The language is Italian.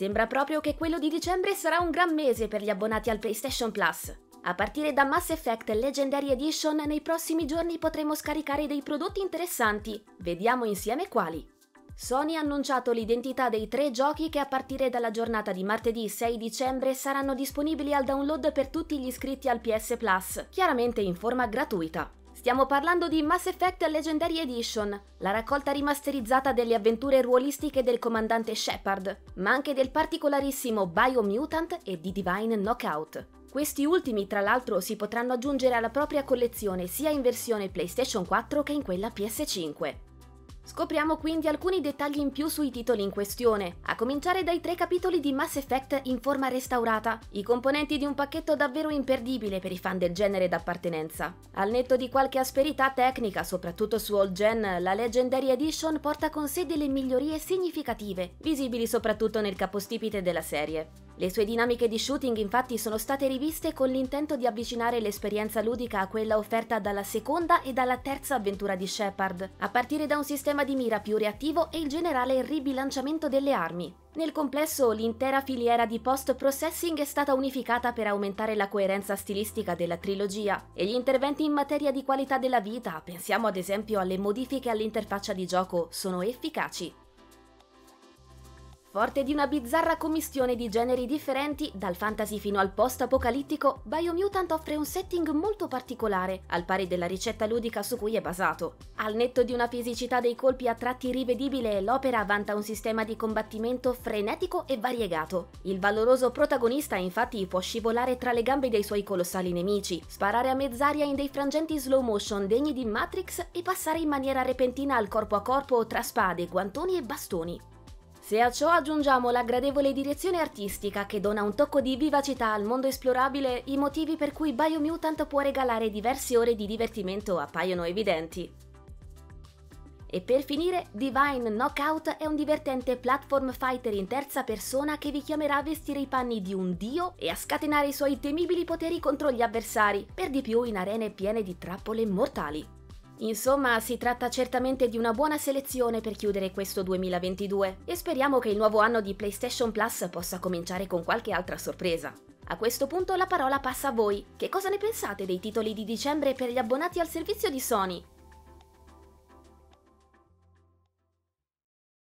Sembra proprio che quello di dicembre sarà un gran mese per gli abbonati al PlayStation Plus. A partire da Mass Effect Legendary Edition nei prossimi giorni potremo scaricare dei prodotti interessanti. Vediamo insieme quali. Sony ha annunciato l'identità dei tre giochi che a partire dalla giornata di martedì 6 dicembre saranno disponibili al download per tutti gli iscritti al PS Plus, chiaramente in forma gratuita. Stiamo parlando di Mass Effect Legendary Edition, la raccolta rimasterizzata delle avventure ruolistiche del comandante Shepard, ma anche del particolarissimo Biomutant e di Divine Knockout. Questi ultimi, tra l'altro, si potranno aggiungere alla propria collezione sia in versione PlayStation 4 che in quella PS5. Scopriamo quindi alcuni dettagli in più sui titoli in questione, a cominciare dai tre capitoli di Mass Effect in forma restaurata, i componenti di un pacchetto davvero imperdibile per i fan del genere d'appartenenza. Al netto di qualche asperità tecnica, soprattutto su Old Gen, la Legendary Edition porta con sé delle migliorie significative, visibili soprattutto nel capostipite della serie. Le sue dinamiche di shooting infatti sono state riviste con l'intento di avvicinare l'esperienza ludica a quella offerta dalla seconda e dalla terza avventura di Shepard, a partire da un sistema di mira più reattivo e il generale ribilanciamento delle armi. Nel complesso, l'intera filiera di post-processing è stata unificata per aumentare la coerenza stilistica della trilogia e gli interventi in materia di qualità della vita, pensiamo ad esempio alle modifiche all'interfaccia di gioco, sono efficaci. Forte di una bizzarra commistione di generi differenti, dal fantasy fino al post-apocalittico, Biomutant offre un setting molto particolare, al pari della ricetta ludica su cui è basato. Al netto di una fisicità dei colpi a tratti rivedibile, l'opera vanta un sistema di combattimento frenetico e variegato. Il valoroso protagonista infatti può scivolare tra le gambe dei suoi colossali nemici, sparare a mezz'aria in dei frangenti slow motion degni di Matrix e passare in maniera repentina al corpo a corpo tra spade, guantoni e bastoni. Se a ciò aggiungiamo la gradevole direzione artistica che dona un tocco di vivacità al mondo esplorabile, i motivi per cui Biomutant può regalare diverse ore di divertimento appaiono evidenti. E per finire, Divine Knockout è un divertente platform fighter in terza persona che vi chiamerà a vestire i panni di un dio e a scatenare i suoi temibili poteri contro gli avversari, per di più in arene piene di trappole mortali. Insomma, si tratta certamente di una buona selezione per chiudere questo 2022 e speriamo che il nuovo anno di PlayStation Plus possa cominciare con qualche altra sorpresa. A questo punto la parola passa a voi. Che cosa ne pensate dei titoli di dicembre per gli abbonati al servizio di Sony?